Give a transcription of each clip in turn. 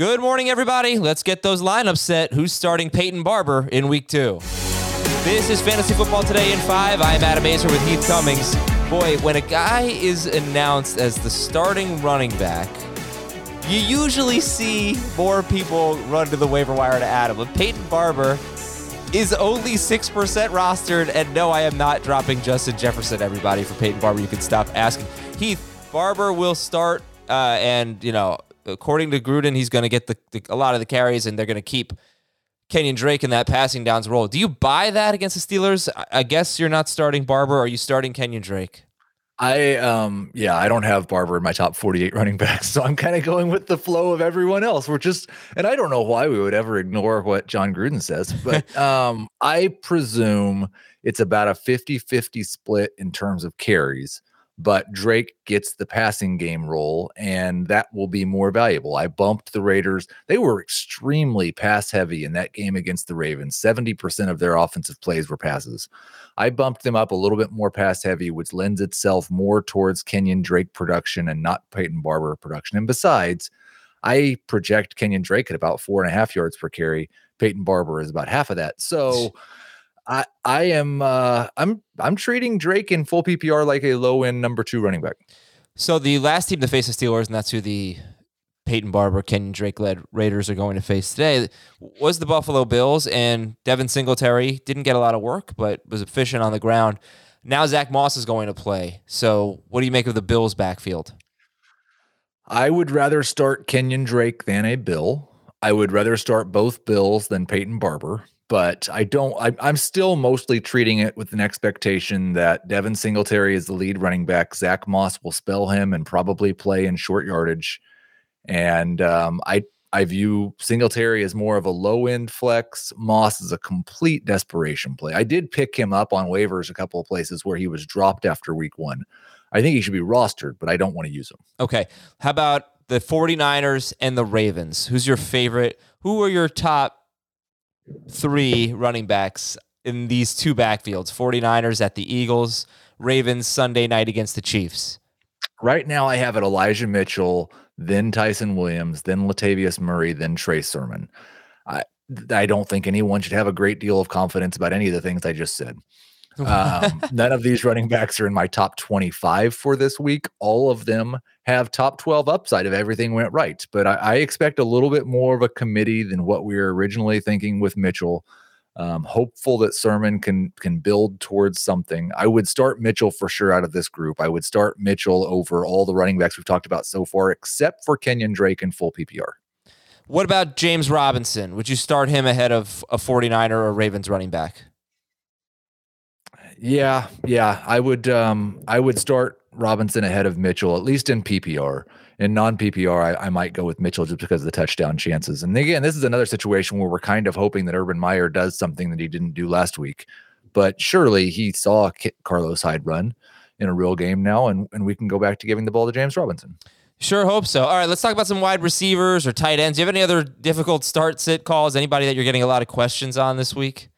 Good morning, everybody. Let's get those lineups set. Who's starting Peyton Barber in week two? This is Fantasy Football Today in five. I am Adam Aizer with Heath Cummings. Boy, when a guy is announced as the starting running back, you usually see more people run to the waiver wire to add him. But Peyton Barber is only 6% rostered. And no, I am not dropping Justin Jefferson, everybody, for Peyton Barber. You can stop asking. Heath, Barber will start, uh, and, you know, according to Gruden, he's going to get the, the, a lot of the carries, and they're going to keep Kenyan Drake in that passing downs role. Do you buy that against the Steelers? I guess you're not starting Barber. Are you starting Kenyan Drake? I um yeah, I don't have Barber in my top 48 running backs, so I'm kind of going with the flow of everyone else. We're just and I don't know why we would ever ignore what Jon Gruden says, but um I presume it's about a 50-50 split in terms of carries but Drake gets the passing game role, and that will be more valuable. I bumped the Raiders. They were extremely pass heavy in that game against the Ravens. 70% of their offensive plays were passes. I bumped them up a little bit more pass heavy, which lends itself more towards Kenyan Drake production and not Peyton Barber production. And besides, I project Kenyan Drake at about four and a half yards per carry. Peyton Barber is about half of that. So, I I am uh, I'm I'm treating Drake in full PPR like a low end number two running back. So the last team to face the Steelers, and that's who the Peyton Barber, Kenyan Drake led Raiders are going to face today, was the Buffalo Bills. And Devin Singletary didn't get a lot of work, but was efficient on the ground. Now Zach Moss is going to play. So what do you make of the Bills' backfield? I would rather start Kenyan Drake than a Bill. I would rather start both Bills than Peyton Barber but I don't. I, I'm still mostly treating it with an expectation that Devin Singletary is the lead running back. Zach Moss will spell him and probably play in short yardage, and um, I I view Singletary as more of a low end flex. Moss is a complete desperation play. I did pick him up on waivers a couple of places where he was dropped after week one. I think he should be rostered, but I don't want to use him. Okay. How about the 49ers and the Ravens? Who's your favorite? Who are your top three running backs in these two backfields 49ers at the Eagles, Ravens Sunday night against the Chiefs? Right now, I have it Elijah Mitchell, then Ty'Son Williams, then Latavius Murray, then Trey Sermon. I, I don't think anyone should have a great deal of confidence about any of the things I just said. Um, none of these running backs are in my top 25 for this week. All of them have top 12 upside if everything went right. But I, I expect a little bit more of a committee than what we were originally thinking with Mitchell. Um, hopeful that Sermon can can build towards something. I would start Mitchell for sure out of this group. I would start Mitchell over all the running backs we've talked about so far, except for Kenyan Drake in full PPR. What about James Robinson? Would you start him ahead of a 49er or Ravens running back? Yeah, yeah. I would um I would start Robinson ahead of Mitchell, at least in PPR. In non PPR, I, I, might go with Mitchell just because of the touchdown chances. And again, this is another situation where we're kind of hoping that Urban Meyer does something that he didn't do last week. But surely he saw Carlos Hyde run in a real game now, and, and we can go back to giving the ball to James Robinson. Sure hope so. All right, let's talk about some wide receivers or tight ends. Do you have any other difficult start sit calls? Anybody that you're getting a lot of questions on this week?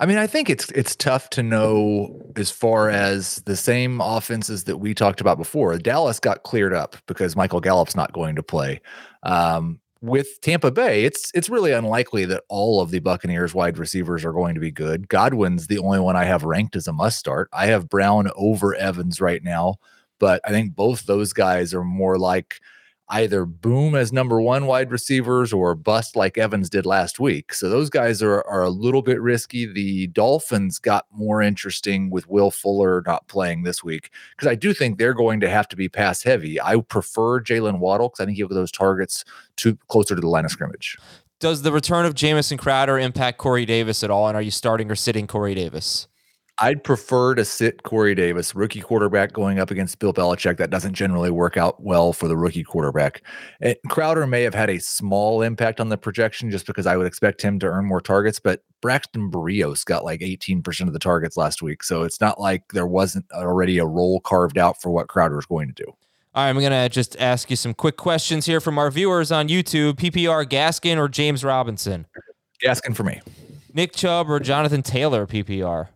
I mean, I think it's it's tough to know as far as the same offenses that we talked about before. Dallas got cleared up because Michael Gallup's not going to play. Um, with Tampa Bay, it's it's really unlikely that all of the Buccaneers wide receivers are going to be good. Godwin's the only one I have ranked as a must start. I have Brown over Evans right now, but I think both those guys are more like either boom as number one wide receivers or bust like Evans did last week. So those guys are, are a little bit risky. The Dolphins got more interesting with Will Fuller not playing this week because I do think they're going to have to be pass heavy. I prefer Jaylen Waddle because I think he have those targets to closer to the line of scrimmage. Does the return of Jamison Crowder impact Corey Davis at all? And are you starting or sitting Corey Davis? I'd prefer to sit Corey Davis, rookie quarterback, going up against Bill Belichick. That doesn't generally work out well for the rookie quarterback. And Crowder may have had a small impact on the projection just because I would expect him to earn more targets, but Braxton Berrios got like 18% of the targets last week. So it's not like there wasn't already a role carved out for what Crowder is going to do. All right, I'm going to just ask you some quick questions here from our viewers on YouTube. PPR Gaskin or James Robinson? Gaskin for me. Nick Chubb or Jonathan Taylor PPR?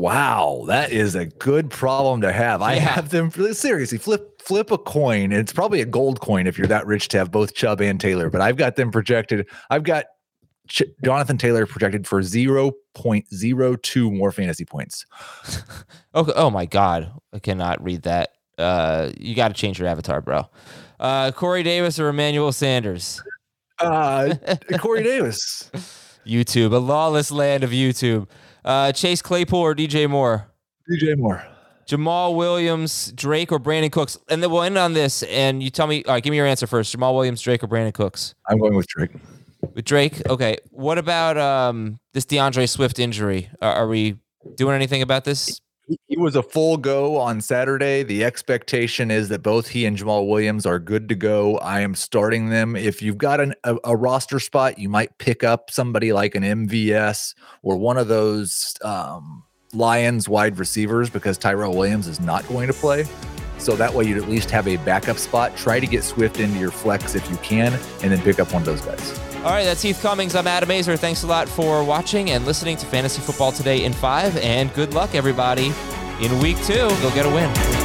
Wow, that is a good problem to have. I Yeah. have them seriously flip flip a coin. It's probably a gold coin if you're that rich to have both Chubb and Taylor, but I've got them projected. I've got Ch- Jonathan Taylor projected for 0.02 more fantasy points. Okay. Oh my God, I cannot read that. Uh, you got to change your avatar, bro. Uh, Corey Davis or Emmanuel Sanders? Uh Corey Davis. YouTube, a lawless land of YouTube. Uh, Chase Claypool or DJ Moore? DJ Moore. Jamaal Williams, Drake, or Brandin Cooks? And then we'll end on this, and you tell me. All right, give me your answer first. Jamaal Williams, Drake, or Brandin Cooks? I'm going with Drake. With Drake, okay. What about um this D'Andre Swift injury? Are, are we doing anything about this? He- was a full go on Saturday. The expectation is that both he and Jamaal Williams are good to go. I am starting them. If you've got an, a, a roster spot, you might pick up somebody like an MVS or one of those um, Lions wide receivers because Tyrell Williams is not going to play. So that way, you'd at least have a backup spot. Try to get Swift into your flex if you can, and then pick up one of those guys. All right, that's Heath Cummings. I'm Adam Aizer. Thanks a lot for watching and listening to Fantasy Football Today in 5. And good luck, everybody, in week two. Go get a win.